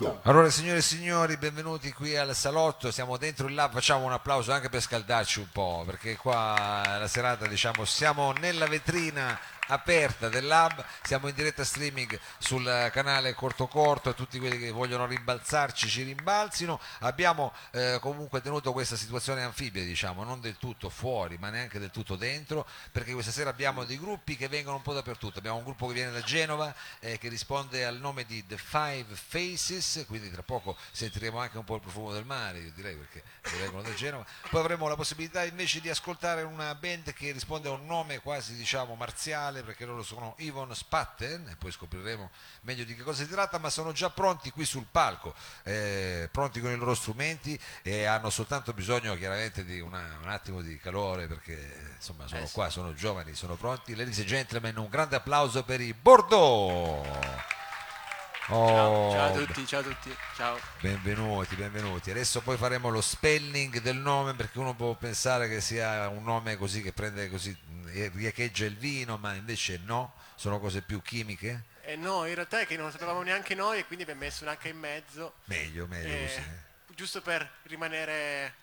salotto. Allora signore e signori, benvenuti qui al salotto, siamo dentro il lab, facciamo un applauso anche per scaldarci un po', perché qua la serata diciamo siamo nella vetrina aperta del lab, siamo in diretta streaming sul canale Corto Corto, tutti quelli che vogliono rimbalzarci ci rimbalzino, abbiamo eh, comunque tenuto questa situazione anfibia diciamo, non del tutto fuori ma neanche del tutto dentro, perché questa sera abbiamo dei gruppi che vengono un po' dappertutto, abbiamo un gruppo che viene da Genova eh, che risponde al nome di The Five Faces, quindi tra poco sentiremo anche un po' il profumo del mare, io direi perché vengono da Genova, poi avremo la possibilità invece di ascoltare una band che risponde a un nome quasi diciamo marziale perché loro sono Yvonne Spatten e poi scopriremo meglio di che cosa si tratta, ma sono già pronti qui sul palco, eh, pronti con i loro strumenti e hanno soltanto bisogno chiaramente di una- un attimo di calore perché insomma sono qua, sono giovani, sono pronti. Ladies and gentlemen, un grande applauso per i Bordeaux. Oh, Ciao a tutti, ciao a tutti, ciao. Benvenuti, benvenuti. Adesso poi faremo lo spelling del nome perché uno può pensare che sia un nome così che prende così, eh, riecheggia il vino, ma invece no, sono cose più chimiche. E no, in realtà è che non lo sapevamo neanche noi e quindi abbiamo messo un H in mezzo, Meglio, meglio eh, così. giusto per rimanere...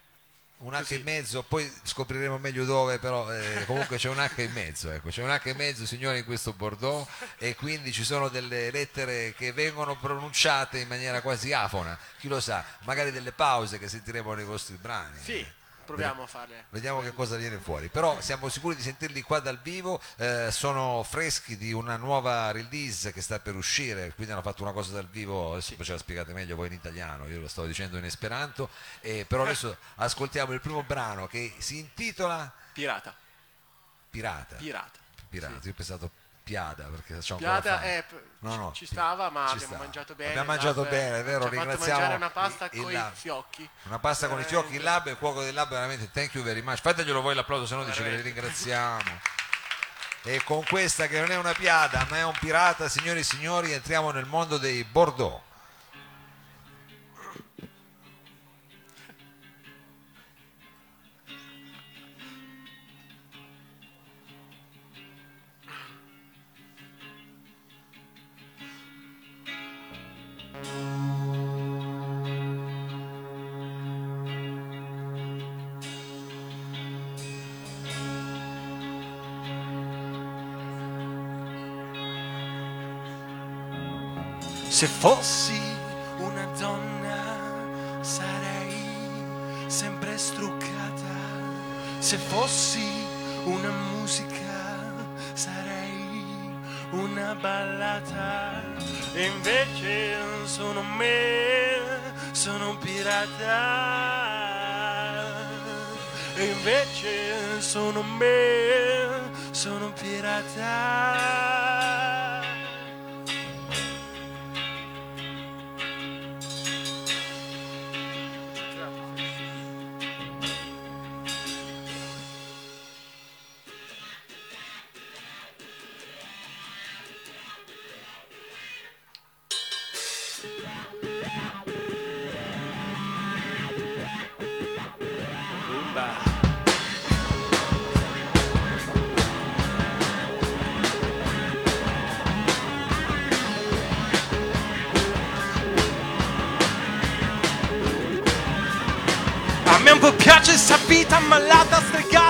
Un H in mezzo, poi scopriremo meglio dove, però eh, comunque c'è un H in mezzo, ecco, c'è un H in mezzo, signori, in questo Bordeaux e quindi ci sono delle lettere che vengono pronunciate in maniera quasi afona, chi lo sa, magari delle pause che sentiremo nei vostri brani. Sì, proviamo a farle. Vediamo che cosa viene fuori, però siamo sicuri di sentirli qua dal vivo, eh, sono freschi di una nuova release che sta per uscire, quindi hanno fatto una cosa dal vivo, adesso poi ce la spiegate meglio voi in italiano, io lo stavo dicendo in esperanto, eh, però adesso ascoltiamo il primo brano che si intitola Pirata, Pirata. pirata. Pirata, sì. io ho pensato Piada perché Piata fame. è, No, no, ci stava, ma ci abbiamo stava. mangiato bene. Abbiamo mangiato lab bene, è vero, Ci ringraziamo mangiare una pasta con i fiocchi. Una pasta con i fiocchi, il lab, il cuoco del lab, veramente thank you very much. Fateglielo voi l'applauso, se no dice che li Veramente. ringraziamo. E con questa che non è una piada, ma è un pirata, signori e signori, entriamo nel mondo dei Bordeaux. Se fossi una donna sarei sempre struccata. Se fossi una musica sarei una ballata. E invece sono me, sono un pirata. E invece sono me, sono un pirata. Sta vita malata, stregata,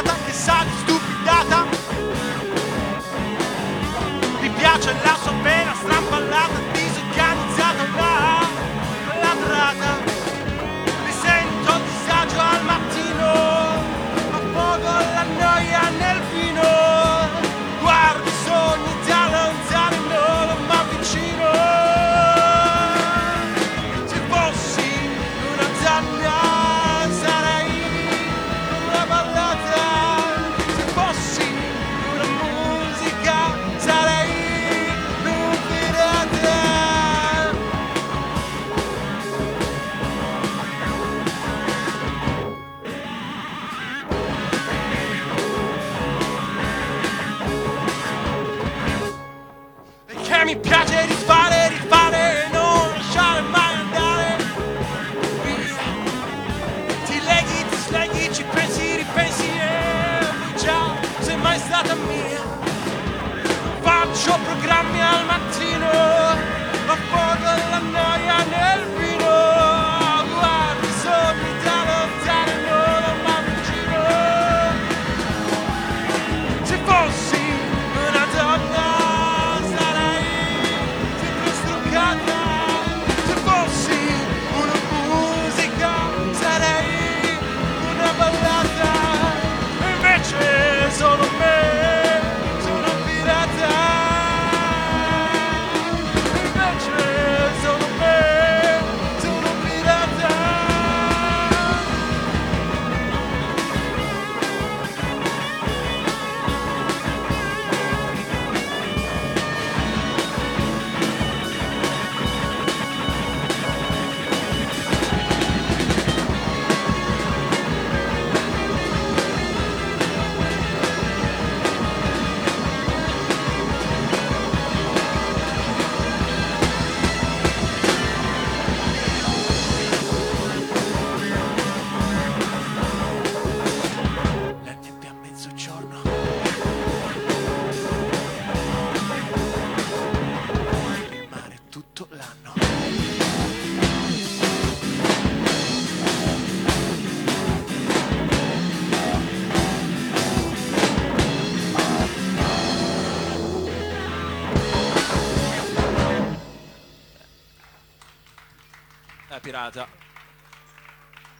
pirata.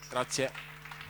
Grazie.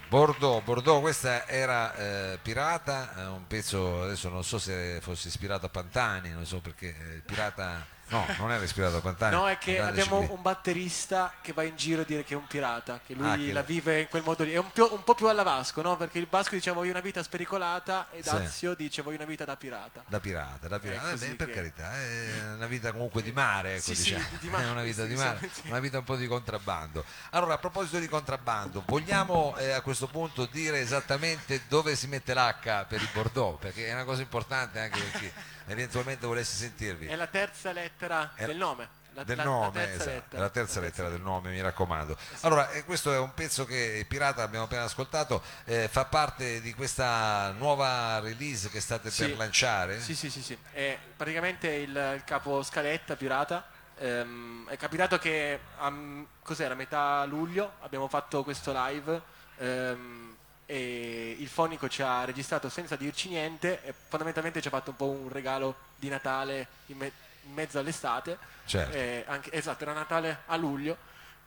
Bordeaux, Bordeaux, questa era eh, Pirata, eh, un pezzo, adesso non so se fosse ispirato a Pantani, non so perché eh, Pirata, no, non era ispirato a Pantani. No, è che abbiamo ciclista. un batterista che va in giro a dire che è un pirata, che lui Ah, che- la vive in quel modo lì. È un, po'- un po' più alla Vasco, no? Perché il Vasco dice voglio una vita spericolata e Sì. Dazio dice voglio una vita da pirata. Da pirata, da pirata, È Eh, beh, per che- carità, è una vita comunque di mare, ecco, Sì, sì, diciamo. di mare, è una vita sì, di sì, mare, sì. una vita un po' di contrabbando. Allora, a proposito di contrabbando, vogliamo eh, a questo punto dire esattamente dove si mette l'H per il Bordeaux, perché è una cosa importante anche per chi eventualmente volesse sentirvi. È la terza lettera È- del nome. La, del la- la nome, terza esatto, lettera. la terza lettera del nome, mi raccomando. Allora, eh, questo è un pezzo che Pirata abbiamo appena ascoltato, eh, fa parte di questa nuova release che state Sì. per lanciare? Sì, sì, sì, sì. È praticamente il, il capo scaletta pirata. Ehm, è capitato che a, cos'era, metà luglio abbiamo fatto questo live ehm, e il fonico ci ha registrato senza dirci niente e fondamentalmente ci ha fatto un po' un regalo di Natale in, mezzo all'estate. Certo. Eh, anche- esatto, era Natale a luglio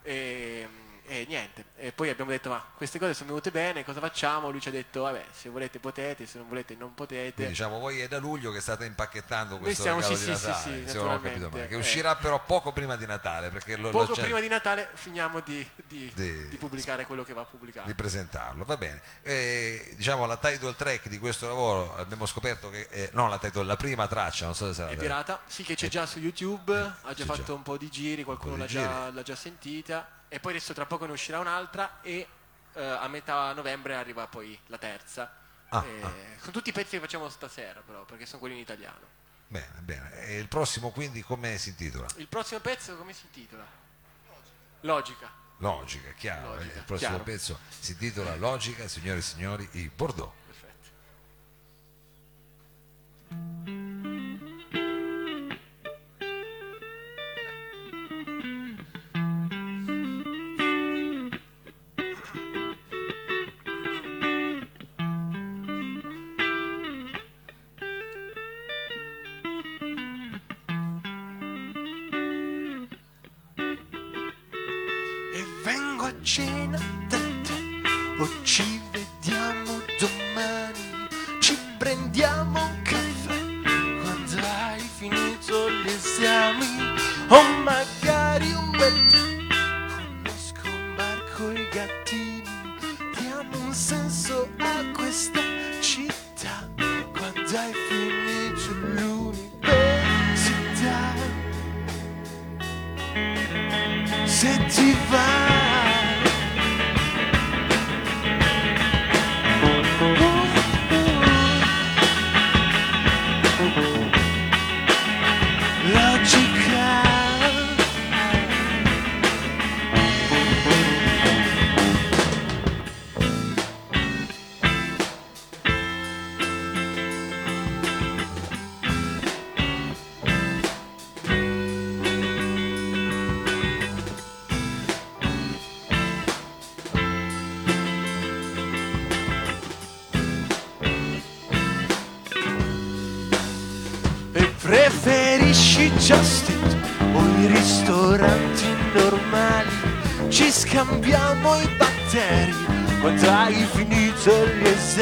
e, e niente. E poi abbiamo detto ma queste cose sono venute bene, cosa facciamo? Lui ci ha detto vabbè se volete potete, se non volete non potete. Quindi diciamo voi è da luglio che state impacchettando questo siamo- regalo sì, di sì, sì, Natale, sì, naturalmente, male, che eh. uscirà però poco prima di Natale perché lo, Poco lo prima di Natale finiamo di, di- Di- di pubblicare quello che va pubblicato. di presentarlo, va bene. Eh, diciamo la title track di questo lavoro abbiamo scoperto che eh, no la title, la prima traccia, non so se sarà È pirata, sì che c'è già su YouTube, ha già fatto già. un po' di giri, qualcuno l'ha già, l'ha già sentita e poi adesso tra poco ne uscirà un'altra e eh, a metà novembre arriva poi la terza. Ah, Eh, ah. Sono tutti i pezzi che facciamo stasera però, perché sono quelli in italiano. Bene, bene. E il prossimo quindi come si intitola? Il prossimo pezzo come si intitola? Logica. Logica, chiaro. Logica, eh, il prossimo chiaro. pezzo si intitola Logica, signore e signori, i Bordeaux. Perfetto. Vengo a cena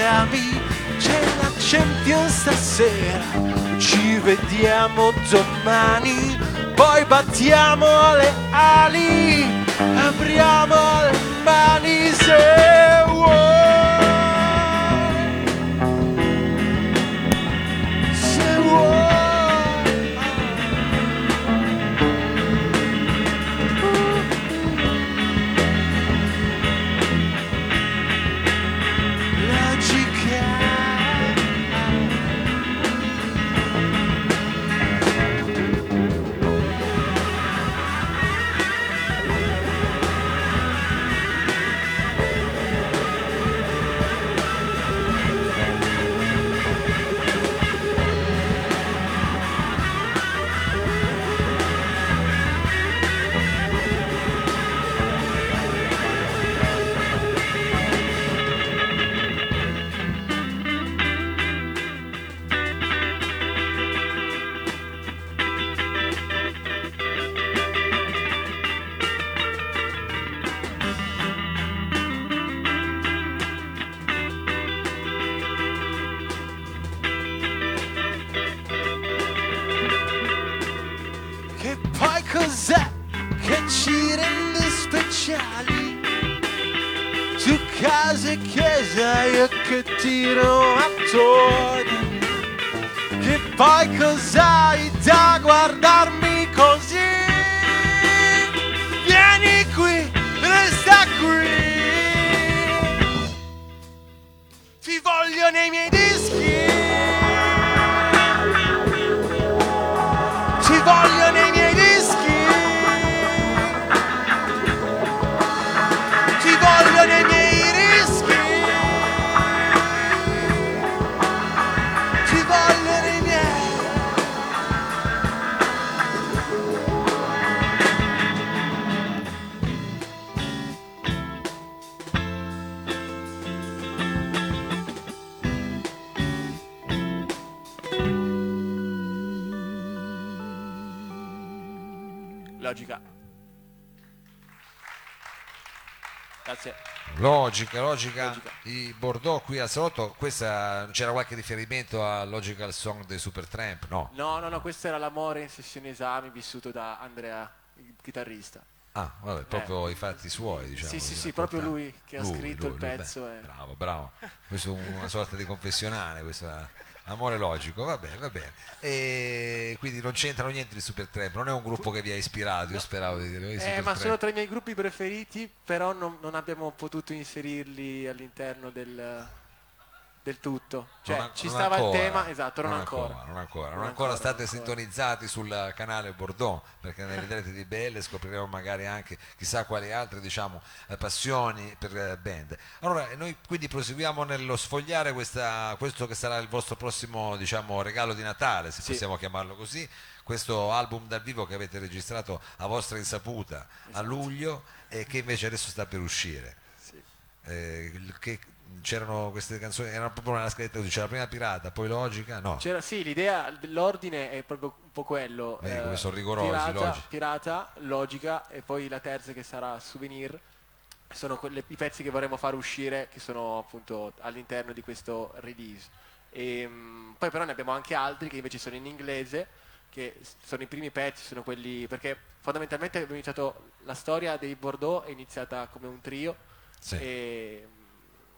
gli esami. C'è la Champions stasera, ci vediamo domani. Poi battiamo le ali, che tiro attorno che poi cos'hai Logica, logica, Logica. i Bordeaux qui al salotto, questa c'era qualche riferimento a Logical Song dei Supertramp? No. No, no, no, questo era l'amore in sessione esami vissuto da Andrea, il chitarrista. Ah, vabbè, proprio i fatti suoi, diciamo. Eh. Sì, sì, sì, proprio lui che ha scritto il beh, pezzo e- Bravo, bravo. Questo è una sorta di confessionale, questo è amore logico, va bene, va bene. E quindi non c'entrano niente di Supertramp, non è un gruppo che vi ha ispirato, io speravo di dire. Eh, ma sono tra i miei gruppi preferiti, però non, non abbiamo potuto inserirli all'interno del, del tutto. Cioè, Non ci stava ancora, il tema, esatto, non, non ancora. Non ancora, non ancora state non ancora. sintonizzati sul canale Bordeaux, perché ne vedrete di belle, scopriremo magari anche chissà quali altre diciamo, eh, passioni per eh, band. Allora, noi quindi proseguiamo nello sfogliare questa- questo che sarà il vostro prossimo diciamo, regalo di Natale, se Sì. possiamo chiamarlo così, questo album dal vivo che avete registrato a vostra insaputa a luglio e che invece adesso sta per uscire. Sì. Eh, che c'erano queste canzoni, erano proprio nella scheda, c'era prima Pirata, poi Logica, no. C'era, sì, l'idea, l'ordine è proprio un po' quello. Vedi come sono rigorosi, pirata, logici. pirata, logica e poi la terza che sarà souvenir. Sono quelle- i pezzi che vorremmo far uscire che sono appunto all'interno di questo release. E, mm, poi però ne abbiamo anche altri che invece sono in inglese, che sono i primi pezzi, sono quelli perché fondamentalmente abbiamo iniziato la storia dei Bordeaux è iniziata come un trio Sì. e,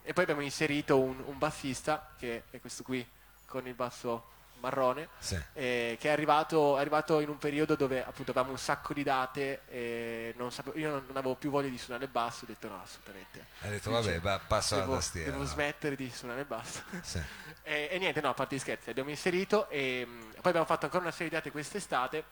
e poi abbiamo inserito un, un bassista che è questo qui con il basso marrone Sì. eh, che è arrivato, è arrivato in un periodo dove appunto avevamo un sacco di date e non sapevo- io non, non avevo più voglia di suonare il basso ho detto no assolutamente Hai detto Dice, vabbè, va- passo alla devo, tastiera. devo no? smettere di suonare il basso Sì. e, e niente, no, a parte gli scherzi, abbiamo inserito e mh, poi abbiamo fatto ancora una serie di date quest'estate.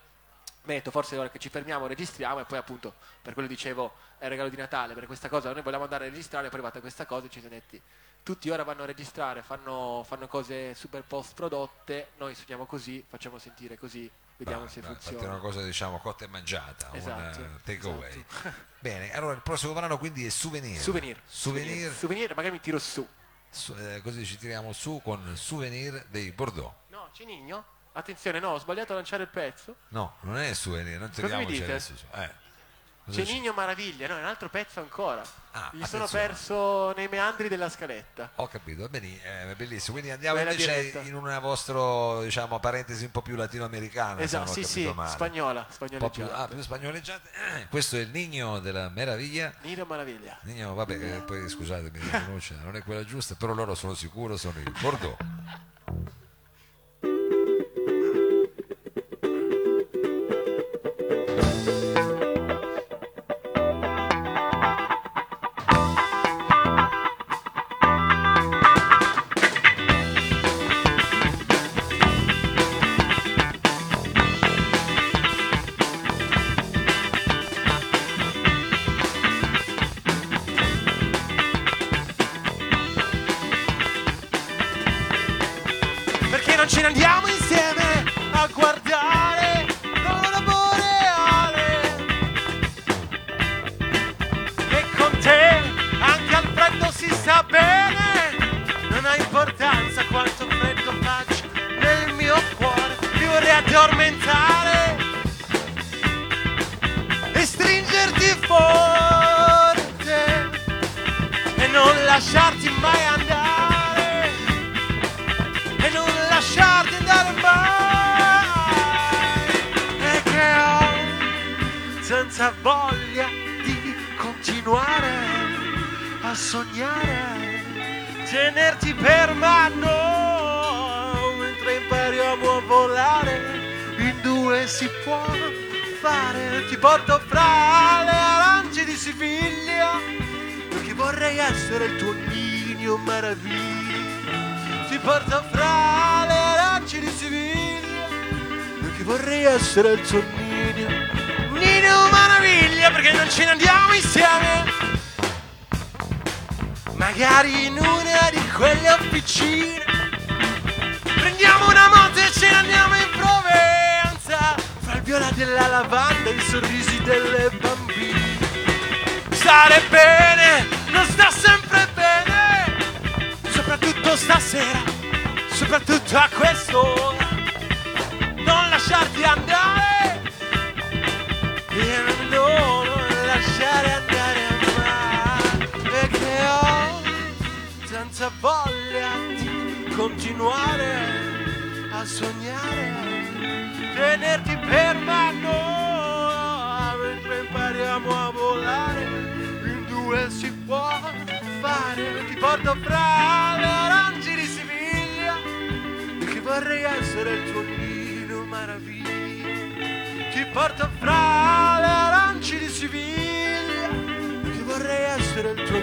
Detto forse ora che ci fermiamo registriamo e poi appunto per quello dicevo è il regalo di Natale, per questa cosa noi volevamo andare a registrare, poi è arrivata questa cosa e ci siamo detti tutti ora vanno a registrare, fanno, fanno cose super post prodotte, noi suoniamo così, facciamo sentire così, vediamo Bravo, se bravo, infatti è funziona. una cosa diciamo cotta e mangiata, Esatto, un take away. esatto. Bene, allora il prossimo brano quindi è Souvenir. Souvenir. Souvenir, Souvenir, magari mi tiro su. su- eh, così ci tiriamo su con Souvenir dei Bordeaux. No, Cinigno? Attenzione, no, ho sbagliato a lanciare il pezzo. No, non è Souvenir, non Cosa mi tiriamoci adesso. su. Eh. C'è Nino Maraviglia, no, è un altro pezzo ancora. Ah, Mi sono attenzione. perso nei meandri della scaletta. Ho capito, va bene, eh, bellissimo. Quindi andiamo Bella invece diretta. in una vostra diciamo, parentesi un po' più latinoamericana. esatto, non sì, sì, male. spagnola, po' più, spagnoleggiata. ah, più spagnoleggiate. Eh, questo è il Nino della Meraviglia. Nino Maraviglia. Nino, vabbè, eh, poi scusatemi, la pronuncia non è quella giusta, però loro sono sicuro sono il Bordeaux. Lasciarti mai andare e non lasciarti andare mai e che ho senza voglia di continuare a sognare, tenerti per mano mentre impariamo a volare. In due si può fare, ti porto fra le arance di Siviglia, vorrei essere il tuo nino meraviglia. Ti porto fra le arance di Siviglia, perché vorrei essere il tuo nino. Nino meraviglia, perché non ce ne andiamo insieme. Magari in una di quelle officine Prendiamo una moto e ce ne andiamo in Provenza Fra il viola della lavanda e i sorrisi delle bambine Stare Stasera, soprattutto a quest'ora Non lasciarti andare E no, non lasciare andare mai Perché ho tanta voglia di continuare a sognare, tenerti per mano mentre impariamo a volare. In due si può fare, ti porto fra le vorrei essere il tuo nino meraviglia. Ti porto fra le arance di Siviglia, perché vorrei essere il tuo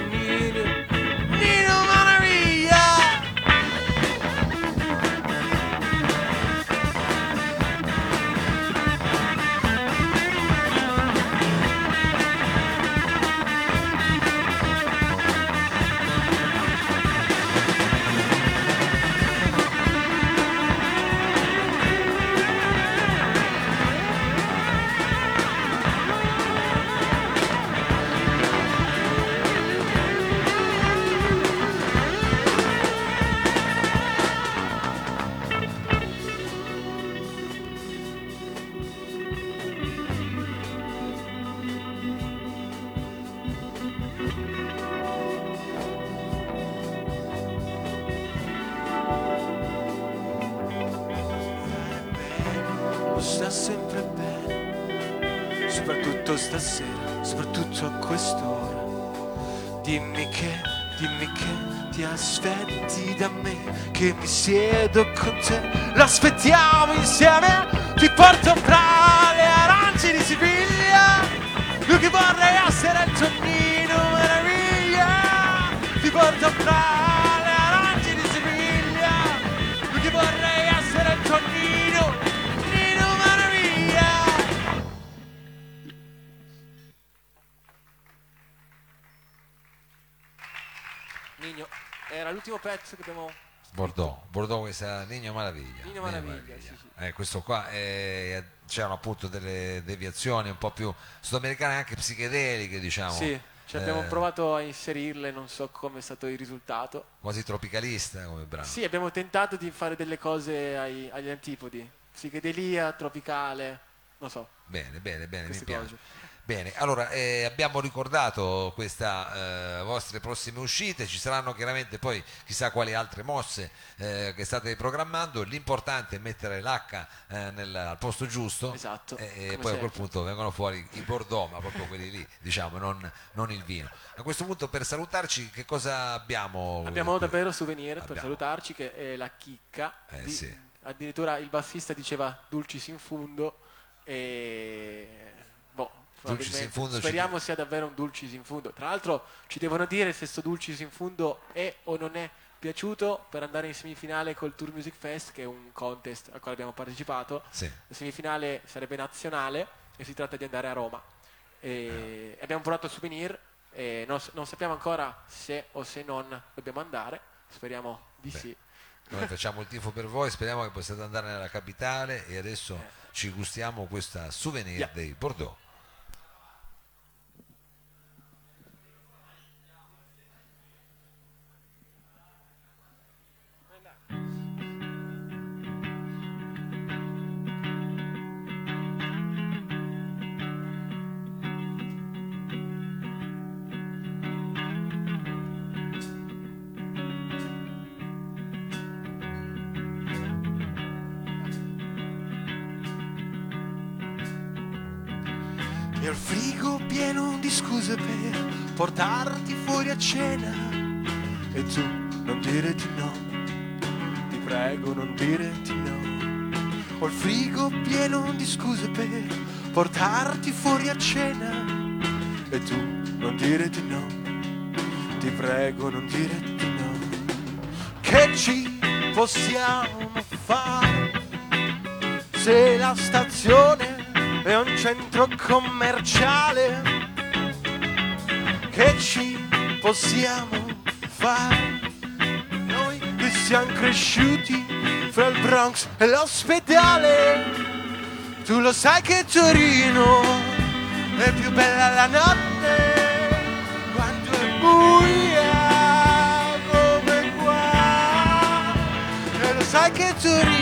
sta sempre bene, soprattutto stasera, soprattutto a quest'ora. Dimmi che, dimmi che ti aspetti da me, che mi siedo con te, l'aspettiamo insieme, ti porto fra le arance di Siviglia, io che vorrei essere il tuo nino meraviglia, ti porto fra l'ultimo pezzo che abbiamo... Bordeaux, Bordeaux questa Nino Maraviglia. Nino Maraviglia, sì, sì. Eh, questo qua eh, c'erano appunto delle deviazioni un po' più sudamericane anche psichedeliche diciamo Sì, ci abbiamo Eh, provato a inserirle, non so come è stato il risultato. quasi tropicalista come brano Sì, abbiamo tentato di fare delle cose ai- agli antipodi. Psichedelia, tropicale, non so, bene bene bene mi piace cose. Bene allora eh, abbiamo ricordato queste vostre prossime uscite ci saranno chiaramente poi chissà quali altre mosse eh, che state programmando l'importante è mettere l'H eh, nel- al posto giusto Esatto, e, e poi a quel sempre. punto vengono fuori i Bordeaux ma proprio quelli lì diciamo non, non il vino a questo punto per salutarci che cosa abbiamo Abbiamo davvero souvenir per Abbiamo. salutarci che è la chicca. Eh, Di- sì. Addirittura il bassista diceva dulcis in fundo e probabilmente in fundo ci- speriamo sia davvero un dulcis in fundo. Tra l'altro ci devono dire se sto dulcis in fundo è o non è piaciuto per andare in semifinale col Tour Music Fest che è un contest al quale abbiamo partecipato. Sì. La semifinale sarebbe nazionale e si tratta di andare a Roma. E abbiamo provato souvenir e non, non sappiamo ancora se o se non dobbiamo andare. Speriamo di Beh. sì. Noi facciamo il tifo per voi, speriamo che possiate andare nella capitale e adesso ci gustiamo questa souvenir Yeah. dei Bordeaux. E il frigo pieno di scuse per portarti fuori a cena e tu non dire di no, ti prego non dire di no. Ho il frigo pieno di scuse per portarti fuori a cena e tu non dire di no, ti prego non dire di no. Che ci possiamo fare se la stazione è un centro commerciale? Che ci possiamo fare noi che siamo cresciuti fra il Bronx e l'ospedale? Tu lo sai che Torino è più bella la notte quando è buia come qua. E lo sai che Torino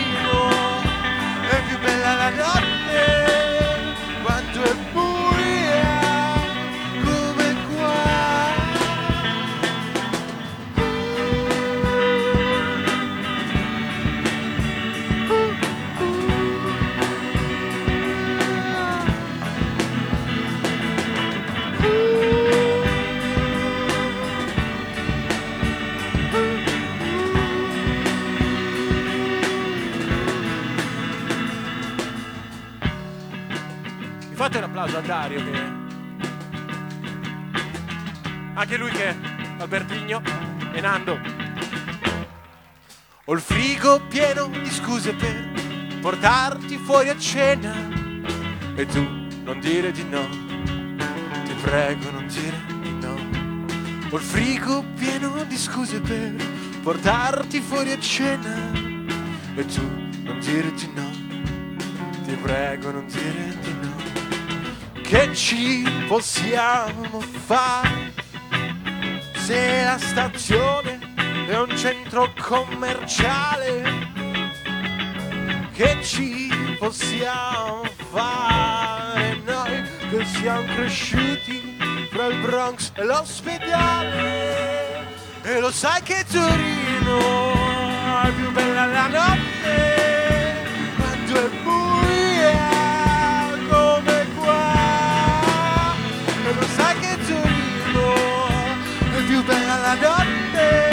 applauso a Dario che... Anche lui che è Albertigno e Nando. Ho il frigo pieno di scuse per portarti fuori a cena e tu non dire di no, ti prego non dire di no. Ho il frigo pieno di scuse per portarti fuori a cena e tu non dire di no, ti prego non dire di no. Che ci possiamo fare se la stazione è un centro commerciale? Che ci possiamo fare noi che siamo cresciuti fra il Bronx e l'ospedale? E lo sai che Torino è più bella la notte quando è buia è più bella la notte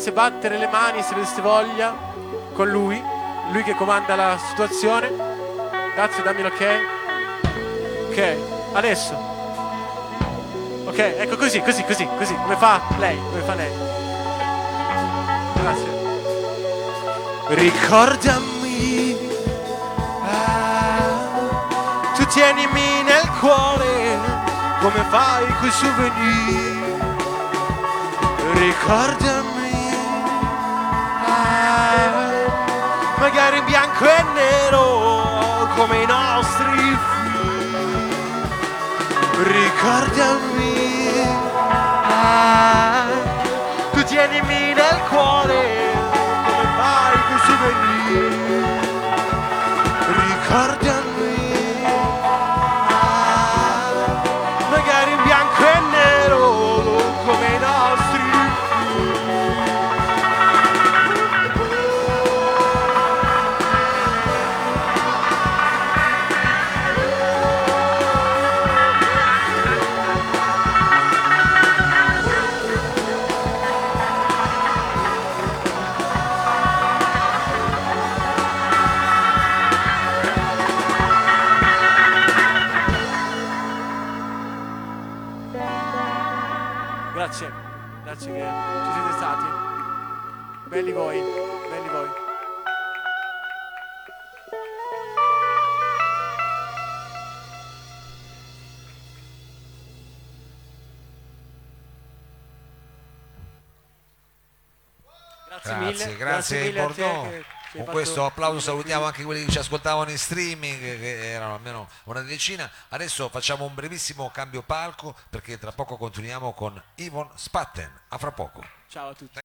dovreste battere le mani se aveste voglia con lui, lui che comanda la situazione. Grazie, dammi l'ok. Ok, adesso. Ok, ecco così, così, così, così, come fa lei, come fa lei. Grazie. Ricordami, ah, tu tienimi nel cuore come fai coi souvenir. Ricordami, magari in bianco e nero come i nostri film. Ricordami, ah, tu tienimi nel cuore come fai con souvenir. Ricordami, Grazie, Grazie, grazie, Con questo applauso salutiamo anche quelli che ci ascoltavano in streaming, che erano almeno una decina. Adesso facciamo un brevissimo cambio palco perché tra poco continuiamo con Yvonne Spatten. A fra poco. Ciao a tutti.